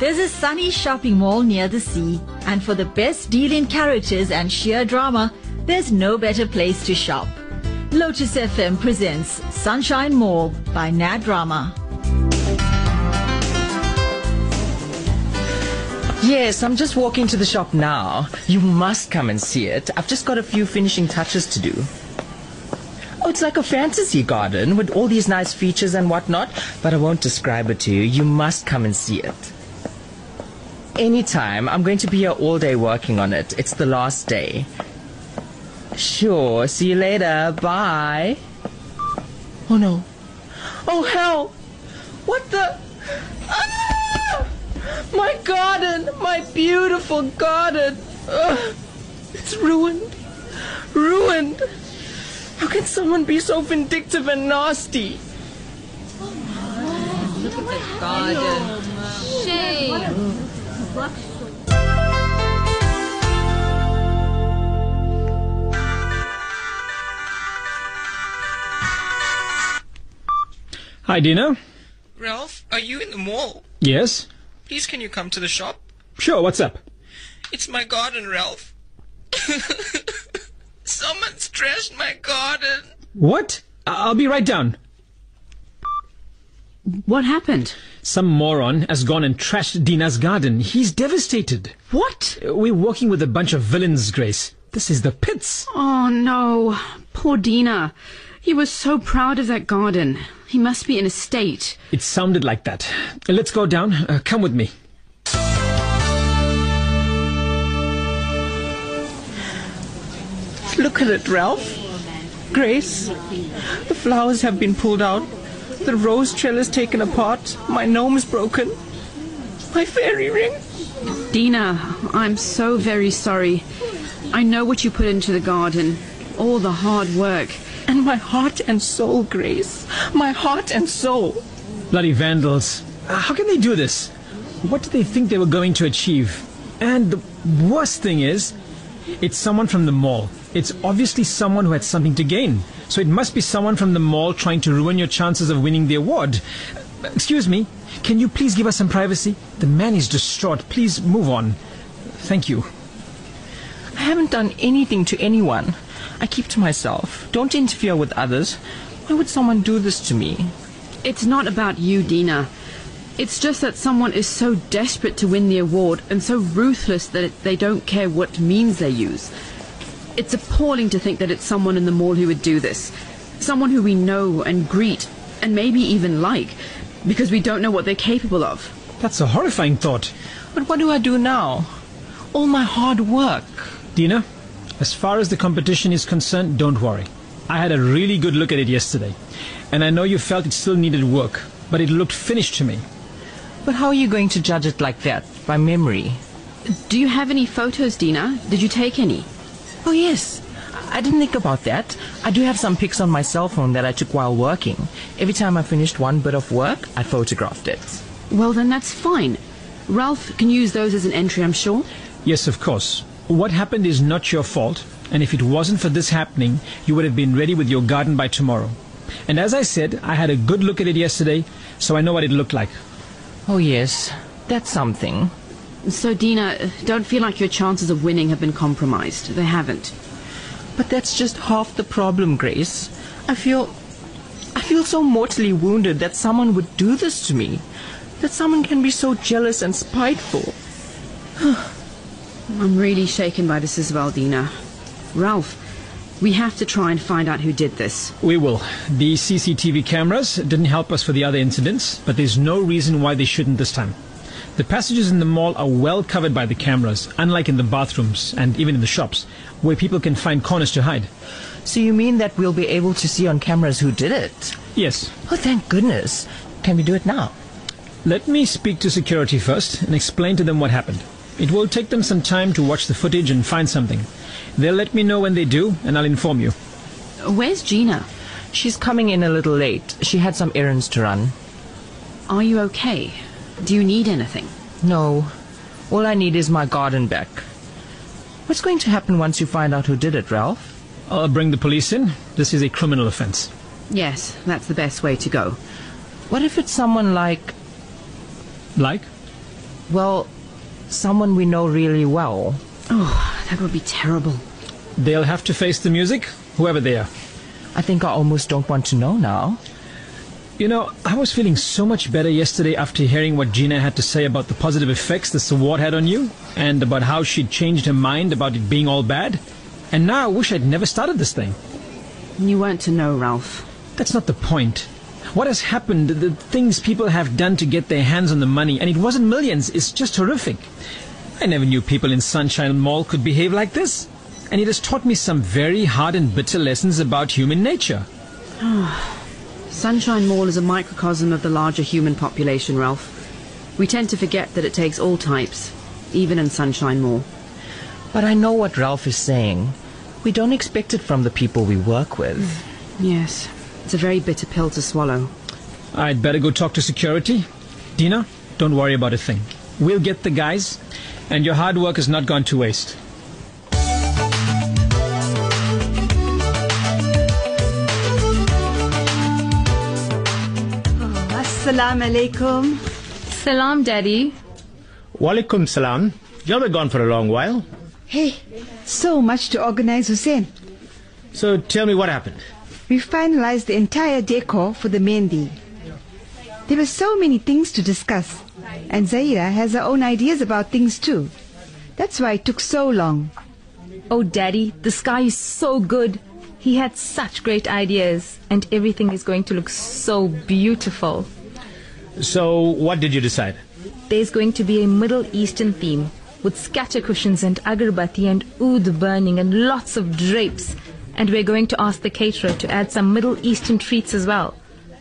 There's a sunny shopping mall near the sea, and for the best deal in characters and sheer drama, there's no better place to shop. Lotus FM presents Sunshine Mall by Nad Drama. Yes, I'm just walking to the shop now. You must come and see it. I've just got a few finishing touches to do. Oh, it's like a fantasy garden with all these nice features and whatnot, but I won't describe it to you. You must come and see it. Anytime. I'm going to be here all day working on it. It's the last day. Sure. See you later. Bye. Oh no. Oh hell. What the? Ah! My garden. My beautiful garden. Ugh. It's ruined. Ruined. How can someone be so vindictive and nasty? Hi, Deena. Ralph, are you in the mall? Yes? Please, can you come to the shop? Sure, what's up? It's my garden, Ralph. Someone's trashed my garden. What? I'll be right down. What happened? Some moron has gone and trashed Deena's garden. He's devastated. What? We're walking with a bunch of villains, Grace. This is the pits. Oh no. Poor Deena. He was so proud of that garden. He must be in a state. It sounded like that. Let's go down. Uh, come with me. Look at it, Ralph. Grace, the flowers have been pulled out. The rose trellis taken apart. My gnome's broken. My fairy ring. Deena, I'm so very sorry. I know what you put into the garden. All the hard work. And my heart and soul, Grace. My heart and soul. Bloody vandals. How can they do this? What did they think they were going to achieve? And the worst thing is, it's someone from the mall. It's obviously someone who had something to gain. So it must be someone from the mall trying to ruin your chances of winning the award. Excuse me, can you please give us some privacy? The man is distraught. Please move on. Thank you. I haven't done anything to anyone. I keep to myself. Don't interfere with others. Why would someone do this to me? It's not about you, Deena. It's just that someone is so desperate to win the award and so ruthless that they don't care what means they use. It's appalling to think that it's someone in the mall who would do this. Someone who we know and greet and maybe even like because we don't know what they're capable of. That's a horrifying thought. But what do I do now? All my hard work. Deena, as far as the competition is concerned, don't worry. I had a really good look at it yesterday. And I know you felt it still needed work, but it looked finished to me. But how are you going to judge it like that? By memory? Do you have any photos, Deena? Did you take any? Oh, yes. I didn't think about that. I do have some pics on my cell phone that I took while working. Every time I finished one bit of work, I photographed it. Well, then that's fine. Ralph can use those as an entry, I'm sure. Yes, of course. What happened is not your fault, and if it wasn't for this happening, you would have been ready with your garden by tomorrow. And as I said, I had a good look at it yesterday, so I know what it looked like. Oh, yes. That's something. So, Deena, don't feel like your chances of winning have been compromised. They haven't. But that's just half the problem, Grace. I feel. I feel so mortally wounded that someone would do this to me. That someone can be so jealous and spiteful. I'm really shaken by this as well, Deena. Ralph, we have to try and find out who did this. We will. The CCTV cameras didn't help us for the other incidents, but there's no reason why they shouldn't this time. The passages in the mall are well covered by the cameras, unlike in the bathrooms and even in the shops, where people can find corners to hide. So you mean that we'll be able to see on cameras who did it? Yes. Oh, thank goodness. Can we do it now? Let me speak to security first and explain to them what happened. It will take them some time to watch the footage and find something. They'll let me know when they do, and I'll inform you. Where's Gina? She's coming in a little late. She had some errands to run. Are you okay? Do you need anything? No. All I need is my garden back. What's going to happen once you find out who did it, Ralph? I'll bring the police in. This is a criminal offense. Yes, that's the best way to go. What if it's someone like. Like? Well, someone we know really well. Oh, that would be terrible. They'll have to face the music, whoever they are. I think I almost don't want to know now. You know, I was feeling so much better yesterday after hearing what Gina had to say about the positive effects this award had on you, and about how she'd changed her mind about it being all bad. And now I wish I'd never started this thing. You weren't to know, Ralph. That's not the point. What has happened, the things people have done to get their hands on the money, and it wasn't millions, is just horrific. I never knew people in Sunshine Mall could behave like this. And it has taught me some very hard and bitter lessons about human nature. Sunshine Mall is a microcosm of the larger human population, Ralph. We tend to forget that it takes all types, even in Sunshine Mall. But I know what Ralph is saying. We don't expect it from the people we work with. Mm. Yes, it's a very bitter pill to swallow. I'd better go talk to security. Deena, don't worry about a thing. We'll get the guys, and your hard work has not gone to waste. Assalamu alaikum. Salam, Daddy. Walaikum salam. You've been gone for a long while. Hey, so much to organize, Hoosen. So tell me what happened. We finalized the entire decor for the Mendi. There were so many things to discuss, and Zaira has her own ideas about things too. That's why it took so long. Oh, Daddy, the sky is so good. He had such great ideas, and everything is going to look so beautiful. So what did you decide? There's going to be a Middle Eastern theme with scatter cushions and agarbatti and oud burning and lots of drapes. And we're going to ask the caterer to add some Middle Eastern treats as well,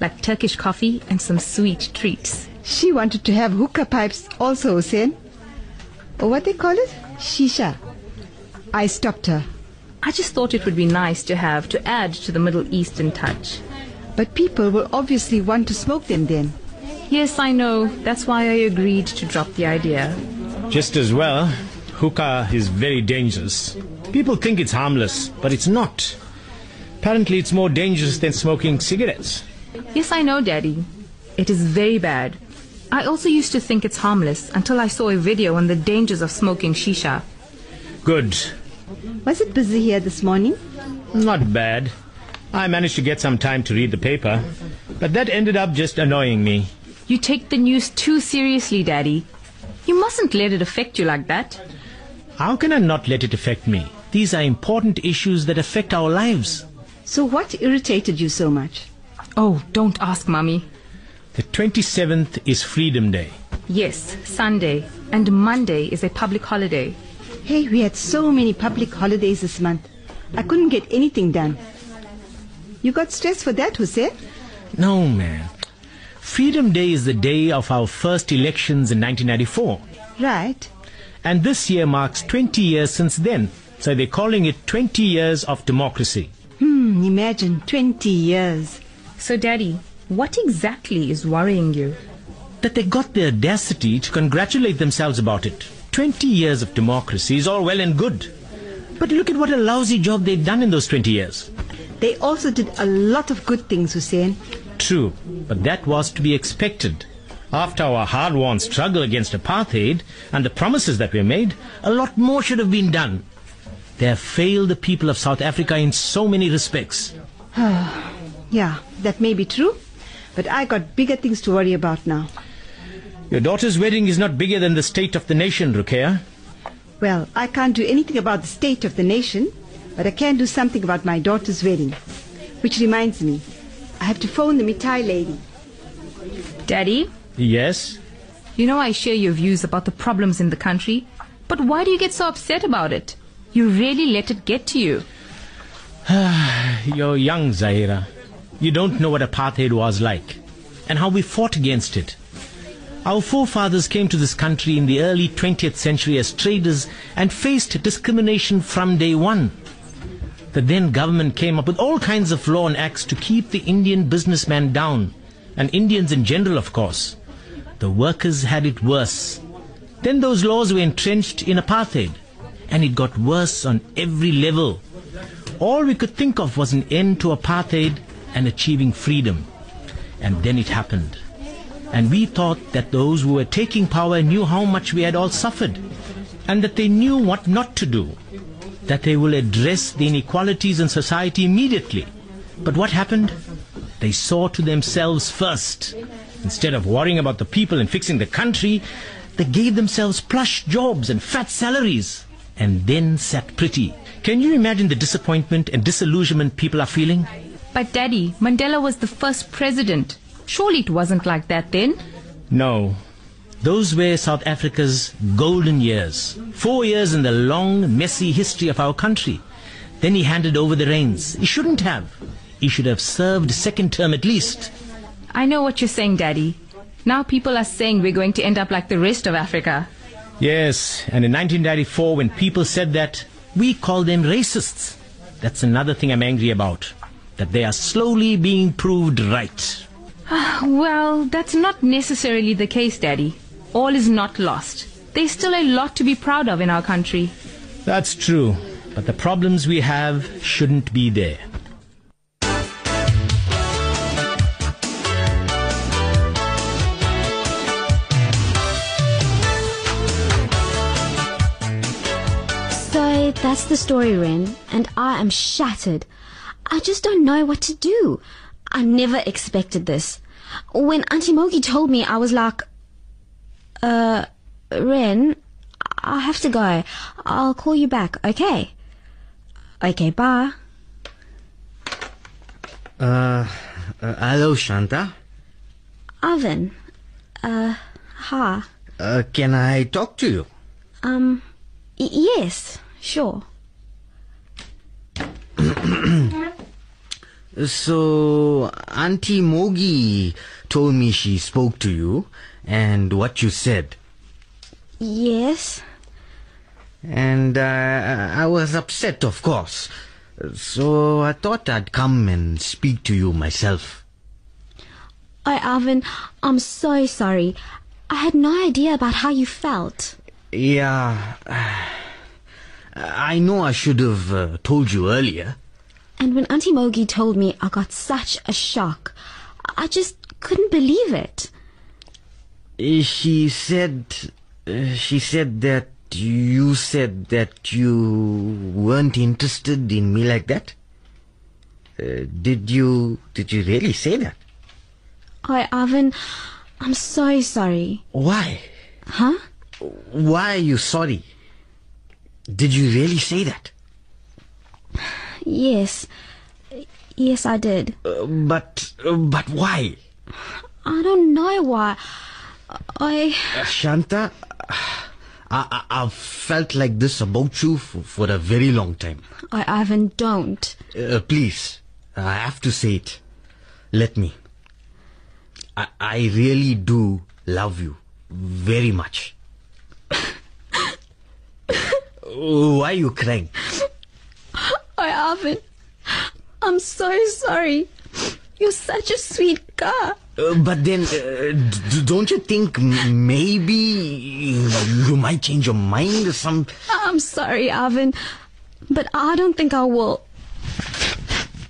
like Turkish coffee and some sweet treats. She wanted to have hookah pipes also, Hoosen. Or what they call it? Shisha. I stopped her. I just thought it would be nice to have to add to the Middle Eastern touch. But people will obviously want to smoke them then. Yes, I know. That's why I agreed to drop the idea. Just as well. Hookah is very dangerous. People think it's harmless, but it's not. Apparently, it's more dangerous than smoking cigarettes. Yes, I know, Daddy. It is very bad. I also used to think it's harmless until I saw a video on the dangers of smoking shisha. Good. Was it busy here this morning? Not bad. I managed to get some time to read the paper, but that ended up just annoying me. You take the news too seriously, Daddy. You mustn't let it affect you like that. How can I not let it affect me? These are important issues that affect our lives. So what irritated you so much? Oh, don't ask, Mummy. The 27th is Freedom Day. Yes, Sunday. And Monday is a public holiday. Hey, we had so many public holidays this month. I couldn't get anything done. You got stressed for that, Hoosen? No, man. Freedom Day is the day of our first elections in 1994. Right. And this year marks 20 years since then. So they're calling it 20 years of democracy. Hmm, imagine 20 years. So, Daddy, what exactly is worrying you? That they got the audacity to congratulate themselves about it. 20 years of democracy is all well and good. But look at what a lousy job they've done in those 20 years. They also did a lot of good things, Hoosen. True, but that was to be expected. After our hard-won struggle against apartheid and the promises that were made, a lot more should have been done. They have failed the people of South Africa in so many respects. Yeah, that may be true, but I got bigger things to worry about now. Your daughter's wedding is not bigger than the state of the nation, Rukia. Well, I can't do anything about the state of the nation, but I can do something about my daughter's wedding. Which reminds me, I have to phone the Mitai lady. Daddy, Yes? you know I share your views about the problems in the country, but why do you get so upset about it? You really let it get to you. You're young, Zahira. You don't know what apartheid was like and how we fought against it. Our forefathers came to this country in the early 20th century as traders and faced discrimination from day one. The then government came up with all kinds of law and acts to keep the Indian businessman down, and Indians in general, of course. The workers had it worse. Then those laws were entrenched in apartheid, and it got worse on every level. All we could think of was an end to apartheid and achieving freedom. And then it happened. And we thought that those who were taking power knew how much we had all suffered, and that they knew what not to do, that they will address the inequalities in society immediately. But what happened? They saw to themselves first. Instead of worrying about the people and fixing the country, they gave themselves plush jobs and fat salaries, and then sat pretty. Can you imagine the disappointment and disillusionment people are feeling? But Daddy, Mandela was the first president. Surely it wasn't like that then. No. Those were South Africa's golden years. Four years in the long, messy history of our country. Then he handed over the reins. He shouldn't have. He should have served second term at least. I know what you're saying, Daddy. Now people are saying we're going to end up like the rest of Africa. Yes, and in 1994, when people said that, we called them racists. That's another thing I'm angry about. That they are slowly being proved right. Well, that's not necessarily the case, Daddy. All is not lost. There's still a lot to be proud of in our country. That's true, but the problems we have shouldn't be there. So that's the story, Ren, and I am shattered. I just don't know what to do. I never expected this. When Auntie Mogi told me, I was like, uh, Ren, I have to go. I'll call you back, okay? Okay, bye. Uh, uh, hello, Shantha. Ivan, uh, ha. Uh, can I talk to you? Um, yes, sure. So, Auntie Mogi told me she spoke to you and what you said. Yes. And uh, I was upset, of course. So I thought I'd come and speak to you myself. Oh, Alvin, I'm so sorry. I had no idea about how you felt. Yeah. I know I should have uh, told you earlier. And when Auntie Mogi told me, I got such a shock. I just couldn't believe it. Uh, She said, uh, she said that you said that you weren't interested in me like that. Uh, did you, did you really say that? Oh, Alvin, I'm so sorry. Why? Huh? Why are you sorry? Did you really say that? Yes. Yes, I did. Uh, but, but why? I don't know why. I. Uh, Shantha, I, I, I've felt like this about you for, for a very long time. I, Ivan, don't. Uh, please, I have to say it. Let me. I, I really do love you very much. Why are you crying? Oh, Alvin, I'm so sorry. You're such a sweet guy. Uh, but then, uh, d- don't you think maybe you might change your mind or some? I'm sorry, Alvin, but I don't think I will.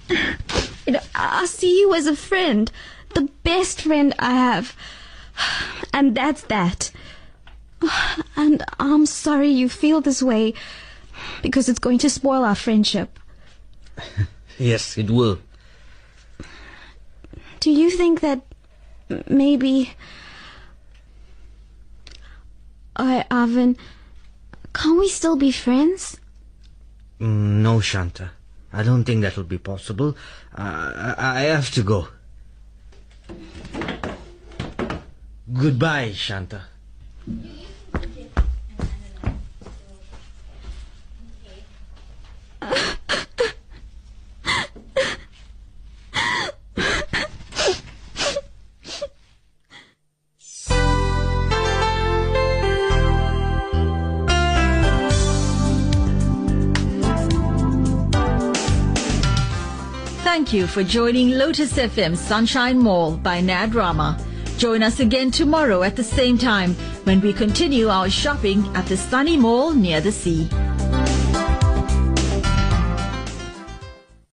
You know, I see you as a friend, the best friend I have. And that's that. And I'm sorry you feel this way because it's going to spoil our friendship. Yes, it will. Do you think that maybe. Oh, Alvin, can't we still be friends? Mm, No, Shantha. I don't think that will be possible. Uh, I, I have to go. Goodbye, Shantha. You for joining Lotus FM Sunshine Mall by Nad Rama. Join us again tomorrow at the same time when we continue our shopping at the sunny mall near the sea.